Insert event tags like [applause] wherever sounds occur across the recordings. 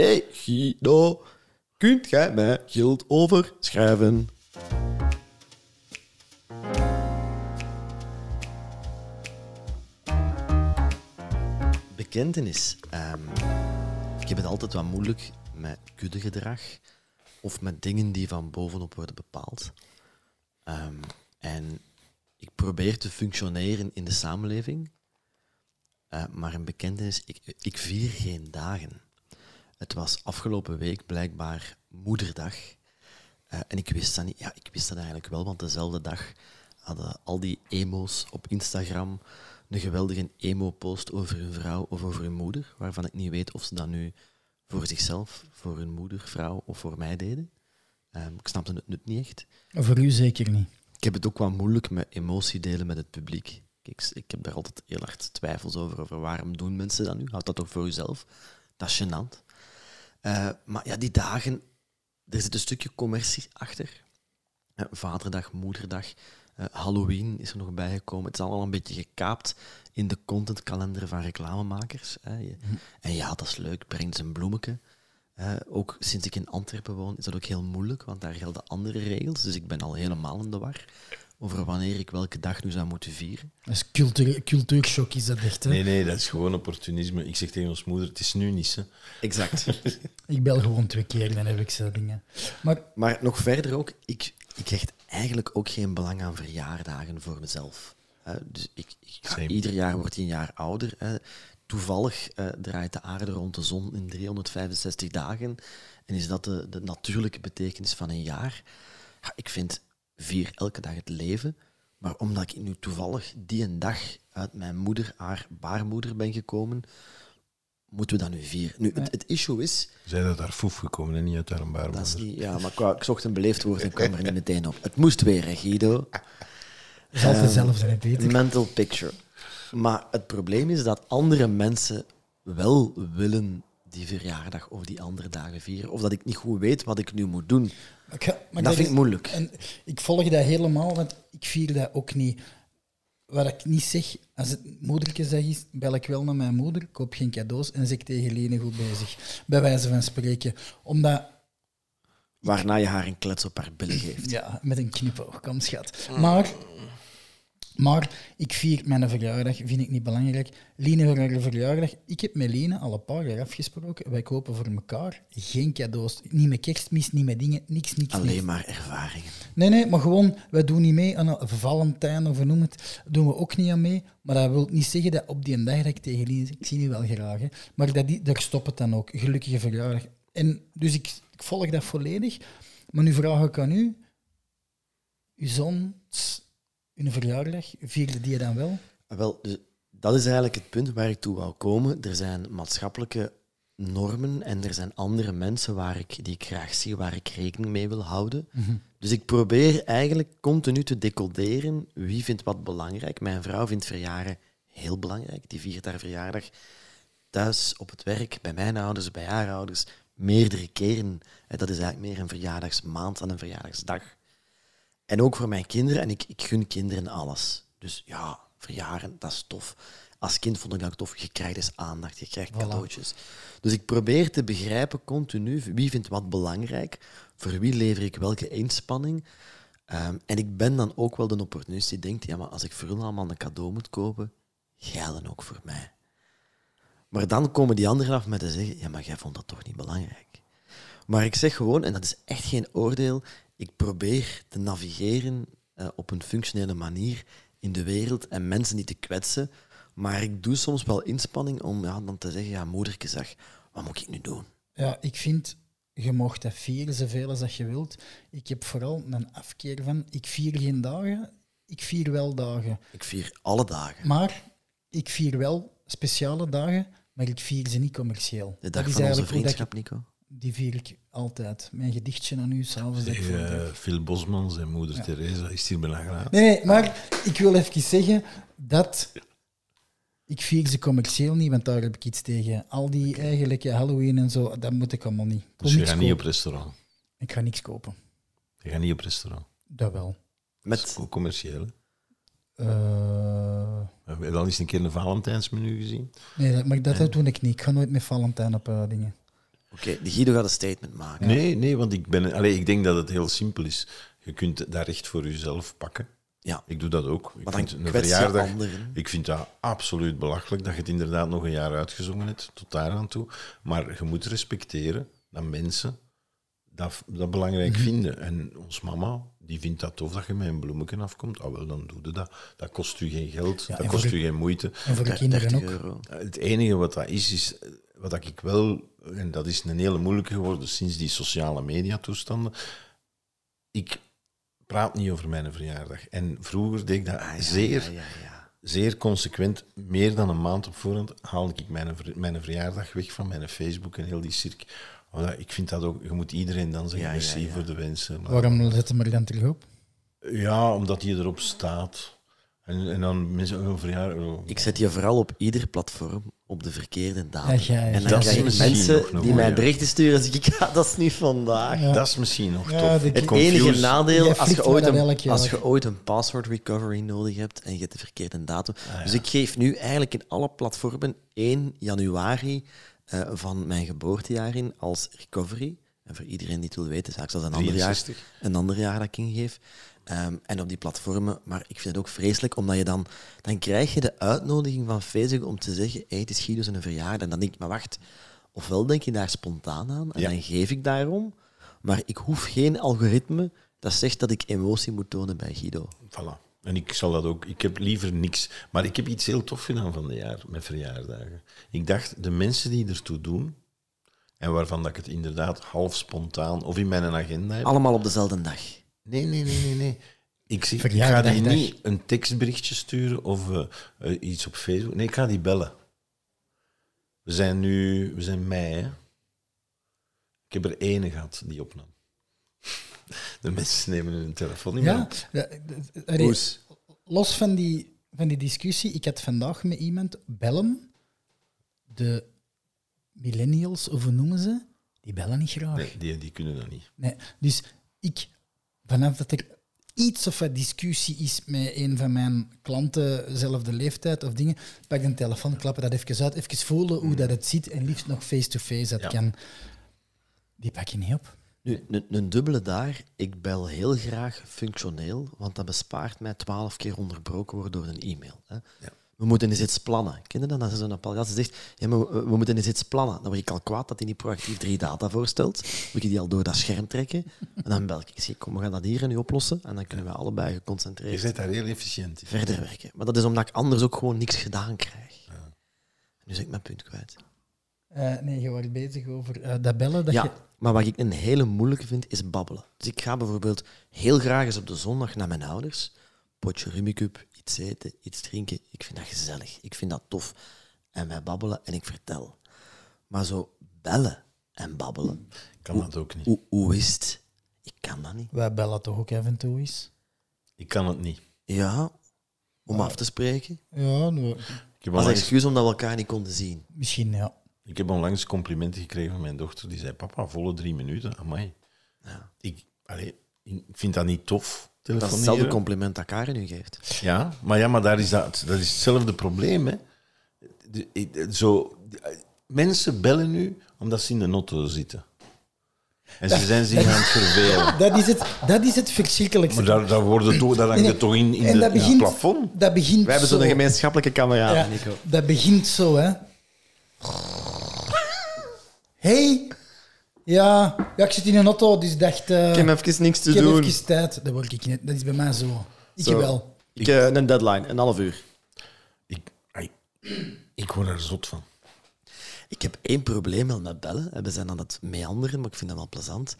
hey Guido, kunt jij mij geld overschrijven? Bekentenis. Ehm, ik heb het altijd wat moeilijk met kuddegedrag of met dingen die van bovenop worden bepaald. Ehm, en ik probeer te functioneren in de samenleving, eh, maar een bekentenis, ik, ik vier geen dagen. Het was afgelopen week blijkbaar moederdag. Eh, en ik wist dat niet. Ja, ik wist dat eigenlijk wel, want dezelfde dag hadden al die emo's op Instagram een geweldige emo-post over hun vrouw of over hun moeder, waarvan ik niet weet of ze dat nu voor zichzelf, voor hun moeder, vrouw of voor mij deden. Ehm, ik snapte het nut niet echt. Voor u zeker niet. Ik heb het ook wel moeilijk met emotie delen met het publiek. Ik, ik heb daar altijd heel hard twijfels over, over waarom doen mensen dat nu? Houd dat toch voor uzelf? Dat is gênant. Uh, maar ja, die dagen, er zit een stukje commercie achter. Uh, vaderdag, moederdag, uh, Halloween is er nog bijgekomen. Het is allemaal een beetje gekaapt in de contentkalender van reclamemakers. Hè. Mhm. En ja, dat is leuk, brengt een bloemetje. ook sinds ik in Antwerpen woon, is dat ook heel moeilijk, want daar gelden andere regels. Dus ik ben al helemaal in de war over wanneer ik welke dag nu zou moeten vieren. Dat is cultuur, cultuurshock, is dat echt? Hè? Nee, nee, dat is gewoon opportunisme. Ik zeg tegen ons moeder, het is nu niet, hè. Exact. [laughs] ik bel gewoon twee keer, dan heb ik zo dingen. Maar, maar nog verder ook, ik, ik hecht eigenlijk ook geen belang aan verjaardagen voor mezelf. dus ik, ik ieder jaar word je een jaar ouder. Hè. Toevallig uh, draait de aarde rond de zon in 365 dagen. En is dat de, de natuurlijke betekenis van een jaar? Ja, ik vind vier elke dag het leven. Maar omdat ik nu toevallig die een dag uit mijn moeder, haar baarmoeder ben gekomen, moeten we dat nu vieren. Nu, het, het issue is... Zijn dat daar foef gekomen en niet uit haar baarmoeder? Dat is niet, ja, maar ik, ik zocht een beleefd woord en kwam er niet meteen op. Het moest weer, hè, Guido. Altijd hetzelfde, Peter. Mental picture. Maar het probleem is dat andere mensen wel willen die verjaardag of die andere dagen vieren. Of dat ik niet goed weet wat ik nu moet doen. maar dat vind ik moeilijk. En ik volg dat helemaal, want ik vier dat ook niet. Wat ik niet zeg, als het moedertjesdag is, bel ik wel naar mijn moeder, koop geen cadeaus en zeg tegen Lene goed bezig. Bij wijze van spreken. Omdat... Waarna je haar een klets op haar billen geeft. Ja, met een knipoog, kom schat. Maar maar ik vier mijn verjaardag, vind ik niet belangrijk. Line voor haar verjaardag. Ik heb met Line al een paar jaar afgesproken. Wij kopen voor elkaar geen cadeaus. Niet met kerstmis, niet met dingen, niks, niks. Alleen maar ervaringen. Nee, nee, maar gewoon, wij doen niet mee aan een Valentijn of noem het. Doen we ook niet aan mee. Maar dat wil niet zeggen dat op die dag dat ik tegen Line zeg, ik zie je wel graag, hè, maar dat die, daar stopt het dan ook. Gelukkige verjaardag. En dus ik, ik volg dat volledig. Maar nu vraag ik aan u, uw zoon hun verjaardag, vierde die je dan wel? Wel, dus dat is eigenlijk het punt waar ik toe wou komen. Er zijn maatschappelijke normen en er zijn andere mensen waar ik, die ik graag zie, waar ik rekening mee wil houden. Mhm. Dus ik probeer eigenlijk continu te decoderen wie vindt wat belangrijk. Mijn vrouw vindt verjaren heel belangrijk. Die viert haar verjaardag thuis, op het werk, bij mijn ouders, bij haar ouders, meerdere keren. Dat is eigenlijk meer een verjaardagsmaand dan een verjaardagsdag. En ook voor mijn kinderen. En ik, ik gun kinderen alles. Dus ja, verjaren, dat is tof. Als kind vond ik dat tof. Je krijgt dus aandacht, je krijgt cadeautjes. Dus ik probeer te begrijpen continu wie vindt wat belangrijk, voor wie lever ik welke inspanning. Um, en ik ben dan ook wel de opportunist die denkt, ja, maar als ik voor hun allemaal een cadeau moet kopen, dan ook voor mij. Maar dan komen die anderen af met te zeggen, ja, maar jij vond dat toch niet belangrijk. Maar ik zeg gewoon, en dat is echt geen oordeel, ik probeer te navigeren uh, op een functionele manier in de wereld en mensen niet te kwetsen. Maar ik doe soms wel inspanning om ja, dan te zeggen, ja, moederke zeg, wat moet ik nu doen? Ja, ik vind, je mocht dat vieren zoveel als dat je wilt. Ik heb vooral een afkeer van, ik vier geen dagen, ik vier wel dagen. Ik vier alle dagen. Maar ik vier wel speciale dagen, maar ik vier ze niet commercieel. De dag van onze vriendschap, Nico? Die vier ik altijd. Mijn gedichtje aan u s'avonds. Uh, Phil Bosman, zijn moeder ja. Theresa, is hier bijna Nee, nee, maar ik wil even zeggen dat ik vier ze commercieel niet, want daar heb ik iets tegen. Al die eigenlijke Halloween en zo, dat moet ik allemaal niet. dus je gaat niet op restaurant? Ik ga niks kopen. Je gaat niet op restaurant? Dat wel. Met commerciële? Uh... Heb je dan eens een keer een Valentijnsmenu gezien? Nee, maar dat, dat doe ik niet. Ik ga nooit met Valentijn op uh, dingen. Oké, die Guido gaat een statement maken. Nee, nee, want ik, ben, allee, ik denk dat het heel simpel is. Je kunt dat recht voor jezelf pakken. Ja. Ik doe dat ook. Ik vind een verjaardag. anderen. Ik vind dat absoluut belachelijk dat je het inderdaad nog een jaar uitgezongen hebt, tot daar aan toe. Maar je moet respecteren dat mensen dat, dat belangrijk Mhm. vinden. En ons mama, die vindt dat tof dat je met een bloemetje afkomt. Ah, wel, dan doe je dat. Dat kost u geen geld, Ja, dat kost u geen moeite. En voor de kinderen 30 ook. Het enige wat dat is, is eh, wat ik wel, en dat is een hele moeilijke geworden sinds die sociale mediatoestanden. Ik praat niet over mijn verjaardag. En vroeger deed ik dat Ah, ja, zeer, ja, ja, ja. zeer consequent. Meer dan een maand op voorhand haalde ik mijn, ver- mijn verjaardag weg van mijn Facebook en heel die cirk. Omdat ik vind dat ook, je moet iedereen dan zeggen merci ja. voor de wensen. Maar- Waarom zetten we er dan terug op? ja, omdat die erop staat. En, en dan mensen een verjaardag. oh, Ik zet je vooral op ieder platform op de verkeerde datum. Ja, ja, ja. En dan Dat krijg je misschien mensen nog die mij berichten sturen en zeg ik, [laughs] ja, dat is niet vandaag. Ja. Dat is misschien nog Ja, tof. de- Het Confused. enige nadeel, als je, ooit een, jaar. als je ooit een password recovery nodig hebt en je hebt de verkeerde datum. Ah, Dus ik geef nu eigenlijk in alle platformen 1 januari eh, van mijn geboortejaar in als recovery. En voor iedereen die het wil weten, straks als een ander jaar, 63. een ander jaar dat ik ingeef. Ehm, en op die platformen, maar ik vind het ook vreselijk, omdat je dan, dan krijg je de uitnodiging van Facebook om te zeggen, hey, het is Guido zijn verjaardag. En dan denk ik, maar wacht, ofwel denk je daar spontaan aan en Ja. dan geef ik daarom, maar ik hoef geen algoritme dat zegt dat ik emotie moet tonen bij Guido. Voilà. En ik zal dat ook. Ik heb liever niks. Maar ik heb iets heel tof gedaan van de jaar met verjaardagen. Ik dacht, de mensen die ertoe doen, en waarvan dat ik het inderdaad half spontaan of in mijn agenda heb. Allemaal op dezelfde dag. Nee, nee, nee, nee. nee. Ik, zeg, ik ga die niet een tekstberichtje sturen of eh, eh, iets op Facebook. Nee, ik ga die bellen. We zijn nu, we zijn mei, hè. Ik heb er ene gehad die opnam. [laughs] De mensen nemen hun telefoon niet meer Ja, op. ja, allee, los van die, van die discussie, ik had vandaag met iemand bellen. De millennials, of hoe noemen ze? Die bellen niet graag. Nee, die, die kunnen dat niet. Nee, dus ik, vanaf dat er iets of wat discussie is met een van mijn klanten, zelfde leeftijd of dingen, pak de telefoon, klap dat even uit, even voelen hoe dat het zit en liefst nog face-to-face dat Ja. kan. Die pak je niet op. Nu, een, een dubbele daar. Ik bel heel graag functioneel, want dat bespaart mij twaalf keer onderbroken worden door een e-mail. Hè. We moeten eens iets plannen. Ken je dat? Als zo'n apparaat zegt, ja, maar we, we moeten eens iets plannen. Dan word ik al kwaad dat hij niet proactief drie data voorstelt. Dan moet ik die al door dat scherm trekken. En dan bel ik. Ik zeg, kom, we gaan dat hier nu oplossen. En dan kunnen we allebei Je geconcentreerd bent daar heel efficiënt in. verder werken. Maar dat is omdat ik anders ook gewoon niks gedaan krijg. Nu zeg ik mijn punt kwijt. Eh, nee, je wordt bezig over eh, dat bellen. Dat ja, je, maar wat ik een hele moeilijke vind, is babbelen. Dus ik ga bijvoorbeeld heel graag eens op de zondag naar mijn ouders. Potje rummikub, iets eten, iets drinken. Ik vind dat gezellig. Ik vind dat tof. En wij babbelen en ik vertel. Maar zo bellen en babbelen, kan dat ook niet. hoe, hoe is het? Ik kan dat niet. wij bellen toch ook af en toe eens? Ik kan het niet. Ja, om af te spreken. Ja, nou, Ik heb, Als excuus omdat we elkaar niet konden zien. misschien ja. ik heb onlangs complimenten gekregen van mijn dochter. Die zei, papa, volle drie minuten. Amai. Ja. Ik, allee, ik vind dat niet tof, Dat is hetzelfde compliment dat Karen nu geeft. Ja, maar, ja, maar daar is dat, dat is hetzelfde probleem. Hè. De- zo, mensen bellen nu omdat ze in de auto zitten. En ze zijn zich aan het [laughs] vervelen. Dat is het, dat is het verschrikkelijkste. Maar daar, daar, worden toch, daar hangt het toch in, in, de, het plafond? Dat begint Wij hebben zo. zo'n gemeenschappelijke kameraad, Ja, Nico. dat begint zo, hè. Hey. Ja, ja, ik zit in een auto, dus dacht... eh, Ik heb even niks te ik heb doen. even tijd. Dat word ik niet. Dat is bij mij zo. Ik Zo. wel. Ik, eh, een deadline, een half uur. Ik, ai, ik word er zot van. Ik heb één probleem wel met bellen. We zijn aan het meanderen, maar ik vind dat wel plezant.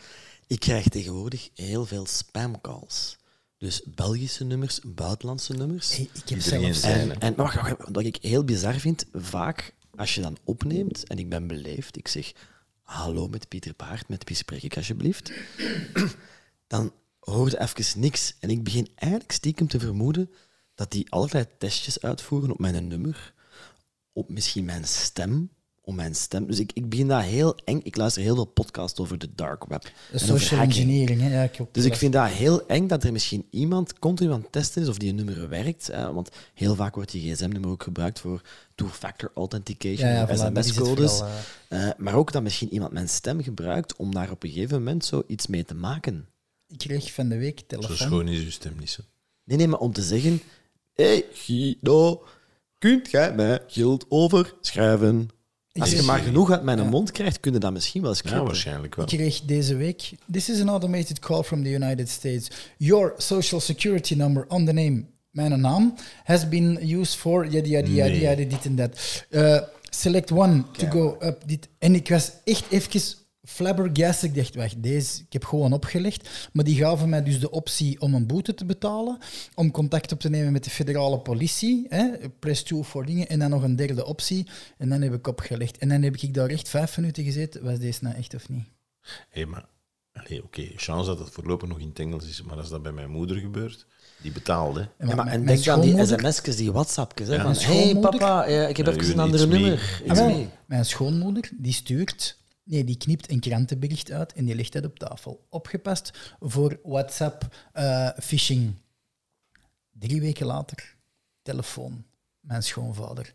Ik krijg tegenwoordig heel veel spamcalls. Dus Belgische nummers, buitenlandse nummers. Hey, ik heb Iedereen zelfs... zijn. En, en maar wacht, wacht, wat ik heel bizar vind, vaak als je dan opneemt en ik ben beleefd, ik zeg hallo met Pieter Paard, met wie spreek ik alsjeblieft, [clears throat] dan hoorde even niks. En ik begin eigenlijk stiekem te vermoeden dat die allerlei testjes uitvoeren op mijn nummer, op misschien mijn stem, om mijn stem. Dus ik, ik begin dat heel eng. Ik luister heel veel podcasts over de dark web. De social engineering, hè? Ja, ik Dus ik vind dat heel eng dat er misschien iemand continu aan het testen is of die een nummer werkt. Hè, want heel vaak wordt die gsm-nummer ook gebruikt voor two-factor authentication, Ja, ja, sms-codes. eh. Maar ook dat misschien iemand mijn stem gebruikt om daar op een gegeven moment zoiets mee te maken. Ik kreeg van de week Zo telefoon. schoon is uw stem niet. Zo. Nee, nee, maar om te zeggen... Hé, hey, Guido, kunt jij mij geld overschrijven? Als je maar genoeg uit mijn Ja. mond krijgt, kun je dat misschien wel Ja, scripten. waarschijnlijk wel. Ik kreeg deze week. This is an automated call from the United States. Your social security number on the name, mijn naam, has been used for yada yada yada Nee. yada dit en dat. Eh, select one to go up. Dit. En ik was echt even flabbergasted. Ik dacht, wacht, deze, ik heb gewoon opgelegd. Maar die gaven mij dus de optie om een boete te betalen, om contact op te nemen met de federale politie, hè, press 2 voor dingen, en dan nog een derde optie. En dan heb ik opgelegd. En dan heb ik daar echt vijf minuten gezeten. Was deze nou echt of niet? Hé, maar... Oké, chance dat het voorlopig nog in het Engels is, maar als dat bij mijn moeder gebeurt, die betaalde. Ja, Ja, maar, en denk aan die sms'jes, die whatsappjes. Hè, Ja. van, hey papa, eh, ik heb Ja, even een andere mee. nummer. Ah, wel, mee. Mijn schoonmoeder die stuurt, nee, die knipt een krantenbericht uit en die legt dat op tafel. Opgepast voor WhatsApp eh, phishing. Drie weken later, telefoon, mijn schoonvader.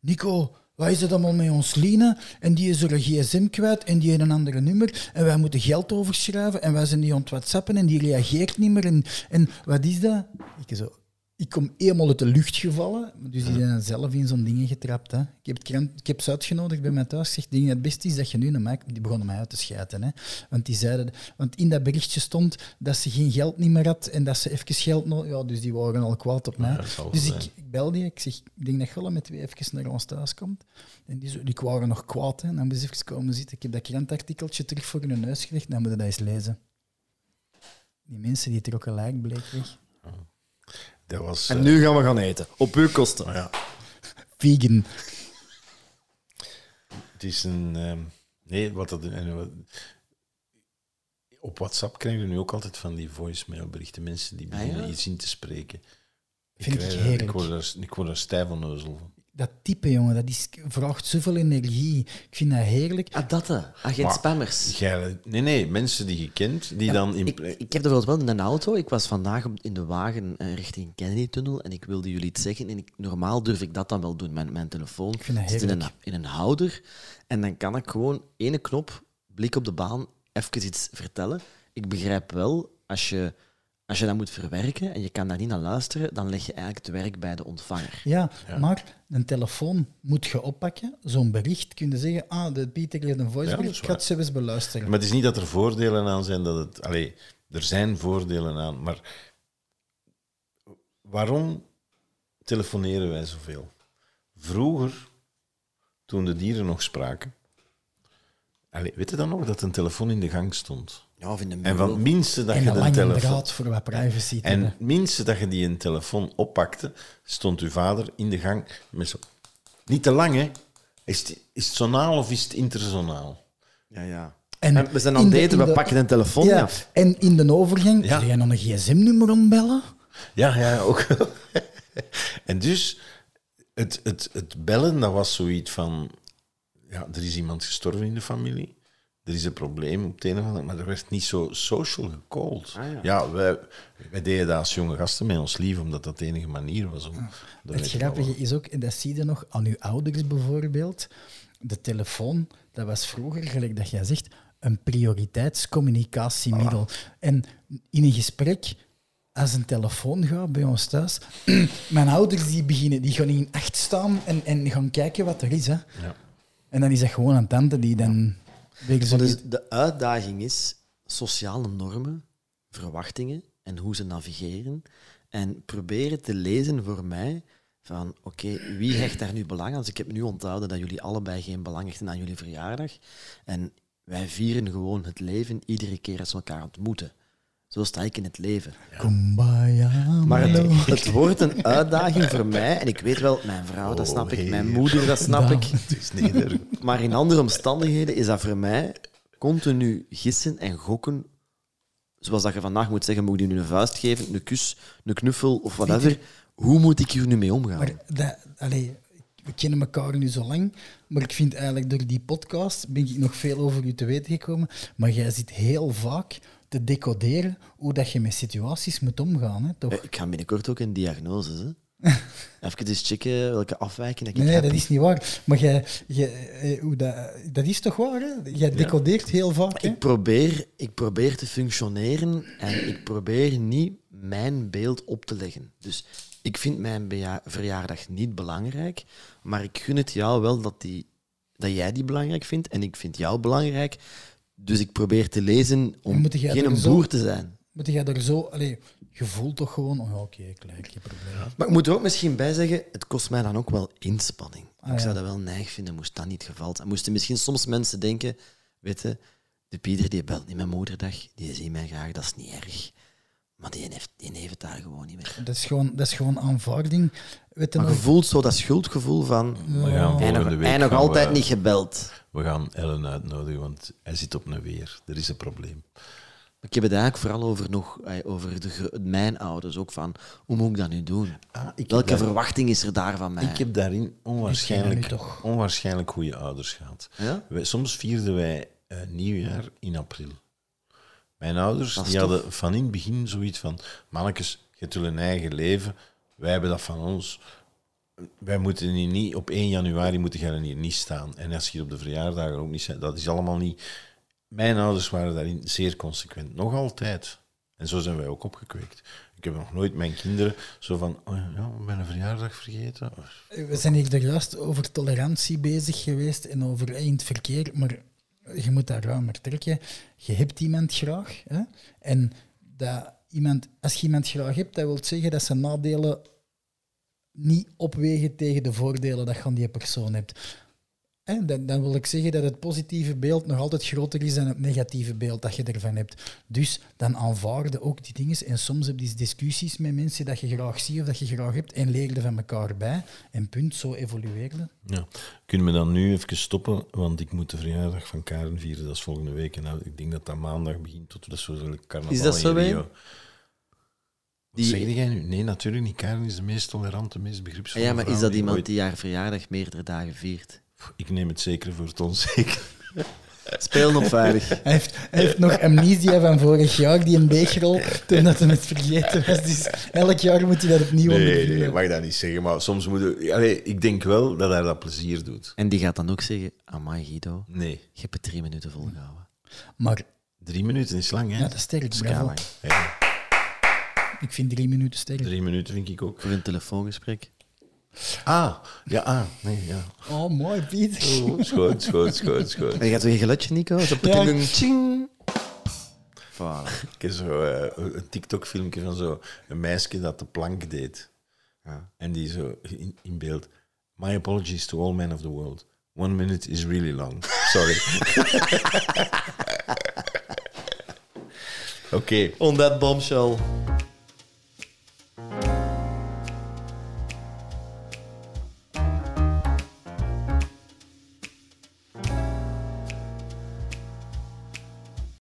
Nico, wat is het allemaal met ons Line? En die is er een gsm kwijt en die heeft een andere nummer. En wij moeten geld overschrijven en wij zijn die aan het en die reageert niet meer. En, en wat is dat? Ik zo... Ik kom eenmaal uit de lucht gevallen, dus die zijn zelf in zo'n dingen getrapt. Hè. Ik, heb het krant, ik heb ze uitgenodigd bij mij thuis. Ik zeg, "Ding, het beste is dat je nu naar mij... Die begonnen mij uit te schijten. Hè. Want, die zeiden, want in dat berichtje stond dat ze geen geld niet meer had en dat ze even geld nodig Ja, dus die waren al kwaad op mij. Ja, dus ik, ik bel die, ik zeg, ik denk dat Gulle met twee even naar ons thuis komt. En die, zo, die waren nog kwaad. Hè. En dan moest ik even komen zitten. Ik heb dat krantartikeltje terug voor hun neus gelegd. Dan moet je dat eens lezen. Die mensen die trokken lijkbleek weg. Dat was... En eh, nu gaan we gaan eten. Op uw kosten. ja, Vegan. het is een... ehm, nee, wat dat... en wat- op WhatsApp krijg je nu ook altijd van die voicemailberichten. Mensen die Ah, beginnen ja? iets in te spreken. Vind ik krijg daar- heerlijk. Ik word daar, ik word daar stijf van neuzel van. Dat type, jongen, dat is, vraagt zoveel energie. Ik vind dat heerlijk. Ah, dat, agent Maar- spammers. Jij- nee, nee, mensen die je kent, die dan in... Ik, ik heb bijvoorbeeld wel in een auto. Ik was vandaag in de wagen eh, richting Kennedy-tunnel en ik wilde jullie iets zeggen. En ik, normaal durf ik dat dan wel doen. Mijn, mijn telefoon vind dat zit in een, heerlijk. in een houder. En dan kan ik gewoon ene knop, blik op de baan, even iets vertellen. Ik begrijp wel, als je, als je dat moet verwerken en je kan daar niet naar luisteren, dan leg je eigenlijk het werk bij de ontvanger. Ja, maar een telefoon moet je oppakken. Zo'n bericht kun je zeggen, ah, de Pieter heeft een Ja, voicebericht, dat is ik ga het eens beluisteren. Maar het is niet dat er voordelen aan zijn. Dat het, allee, er zijn voordelen aan, maar waarom telefoneren wij zoveel? Vroeger, toen de dieren nog spraken, allee, weet je dan nog dat een telefoon in de gang stond? Ja, of in de En van het minste dat en je de telefoon... draad voor wat privacy En hebben. het minste dat je die een telefoon oppakte, stond uw vader in de gang met zo... Niet te lang, hè? Is het, is het zonaal of is het interzonaal? Ja, ja. En En we zijn aan het eten, we de- pakken een telefoon Ja, af. en in de overgang, Ja. ga jij nog een gsm-nummer ombellen? Ja, ja, ook. [laughs] en dus, het, het, het bellen, dat was zoiets van... Ja, er is iemand gestorven in de familie. Er is een probleem op het een of andere... Maar er werd niet zo social gecalled. Ah, ja. ja, wij, wij deden dat als jonge gasten met ons lief, omdat dat de enige manier was om... Het grappige is ook, en dat zie je nog aan uw ouders bijvoorbeeld, de telefoon, dat was vroeger, gelijk dat jij zegt, een prioriteitscommunicatiemiddel. En in een gesprek, als een telefoon gaat bij ons thuis, [clears throat] mijn ouders die beginnen, die gaan in acht staan en, en gaan kijken wat er is. Hè. Ja. En dan is dat gewoon een tante die dan... Maar dus de uitdaging is sociale normen, verwachtingen en hoe ze navigeren. En proberen te lezen voor mij van, oké, wie hecht daar nu belang aan? Dus ik heb nu onthouden dat jullie allebei geen belang hechten aan jullie verjaardag. En wij vieren gewoon het leven iedere keer als we elkaar ontmoeten. Zo sta ik in het leven. Kumbaya, Maar het, wordt een uitdaging voor mij. En ik weet wel, mijn vrouw, dat Oh, snap ik. Mijn moeder, dat snap ik. Het is neder. Maar in andere omstandigheden is dat voor mij continu gissen en gokken. Zoals dat je vandaag moet zeggen, moet je nu een vuist geven, een kus, een knuffel of whatever. Hoe moet ik hier nu mee omgaan? Maar dat, allee, we kennen elkaar nu zo lang, maar ik vind eigenlijk door die podcast ben ik nog veel over u te weten gekomen. Maar jij zit heel vaak te decoderen hoe dat je met situaties moet omgaan, hè, toch? Eh, Ik ga binnenkort ook een diagnose. Hè? [laughs] Even eens checken welke afwijking ik Nee, nee, heb. dat is niet waar. Maar jij, jij, eh, hoe dat, dat is toch waar, hè? Jij decodeert heel vaak, hè? Ik probeer, ik probeer te functioneren en ik probeer niet mijn beeld op te leggen. Dus ik vind mijn verjaardag niet belangrijk, maar ik gun het jou wel dat, die, dat jij die belangrijk vindt en ik vind jou belangrijk. Dus ik probeer te lezen om geen een zo- boer te zijn. Moet jij er zo... Allee, je voelt toch gewoon... Oh, oké, gelijk, geen probleem. Maar ik moet er ook misschien bij zeggen, het kost mij dan ook wel inspanning. Ah, ik zou ja. dat wel neig vinden, moest dat niet het geval zijn. Moesten misschien soms mensen denken, weet je, de Pieter die belt niet met moederdag, die ziet mij graag, dat is niet erg. Maar die heeft, die heeft het daar gewoon niet meer. Dat is gewoon, dat is gewoon aanvaarding. Weet je Maar je nog... voelt zo dat schuldgevoel van, We gaan nog, week hij nog gaan altijd we- niet gebeld. We gaan Ellen uitnodigen, want hij zit op een weer. Er is een probleem. Ik heb het eigenlijk vooral over, nog, eh, over de, mijn ouders, ook van, hoe moet ik dat nu doen? Ah, Welke daar- verwachting is er daar van mij? Ik heb daarin onwaarschijnlijk, toch. onwaarschijnlijk goede ouders gehad. Ja? Wij, soms vierden wij eh, nieuwjaar in april. Mijn ouders die tof. hadden van in het begin zoiets van... Mannekes, je hebt een eigen leven. Wij hebben dat van ons. Wij moeten hier niet... Op 1 januari moeten er hier niet staan. En als je hier op de verjaardagen ook niet staat, dat is allemaal niet... Mijn ouders waren daarin zeer consequent. Nog altijd. En zo zijn wij ook opgekweekt. Ik heb nog nooit mijn kinderen zo van... Oh ja, ik ben een verjaardag vergeten. We zijn hier daar juist over tolerantie bezig geweest en over in het verkeer, maar je moet daar ruimer trekken. Je hebt iemand graag. Hè? En dat iemand, als je iemand graag hebt, dat wil zeggen dat zijn nadelen niet opwegen tegen de voordelen dat je aan die persoon hebt. Hè? Dan, dan wil ik zeggen dat het positieve beeld nog altijd groter is dan het negatieve beeld dat je ervan hebt. Dus dan aanvaarden ook die dingen. En soms heb je discussies met mensen dat je graag ziet of dat je graag hebt en leer er van elkaar bij. En punt, zo evolueerde. Ja. Kunnen we dan nu even stoppen? Want ik moet de verjaardag van Karen vieren, dat is volgende week. En nou, ik denk dat dat maandag begint tot dat soort carnaval Is dat zo, Rio. Die- zeg jij nu? Nee, natuurlijk niet. Karen is de meest tolerante, meest begripsvolle Ah ja, maar is dat iemand ooit- die haar verjaardag meerdere dagen viert? Ik neem het zeker voor het onzeker. Spelen op veilig. Hij heeft, hij heeft nog amnesia van vorig jaar, die een deegrol, toen dat hij het vergeten was. Dus elk jaar moet hij dat opnieuw Nee, ondervinden. nee, ik mag dat niet zeggen. Maar soms moet je... Allee, ik denk wel dat hij dat plezier doet. En die gaat dan ook zeggen, amai Guido, Nee, je hebt het drie minuten volgehouden. Maar drie minuten is lang, hè? ja, dat is sterk, Dat is bravo. lang. Ja, Ik vind drie minuten sterk. drie minuten vind ik ook. Voor een telefoongesprek. Ah, ja, ah, nee, ja. Oh, mooi, Piet. Oh, schoon, schoon. En je gaat weer een geluidje, Nico? Zo Ja. ching. Voilà. Ik heb zo eh, een TikTok-filmpje van zo een meisje dat de plank deed. Ja. En die zo in, in beeld. My apologies to all men of the world. One minute is really long. Sorry. [laughs] Oké. On that bombshell.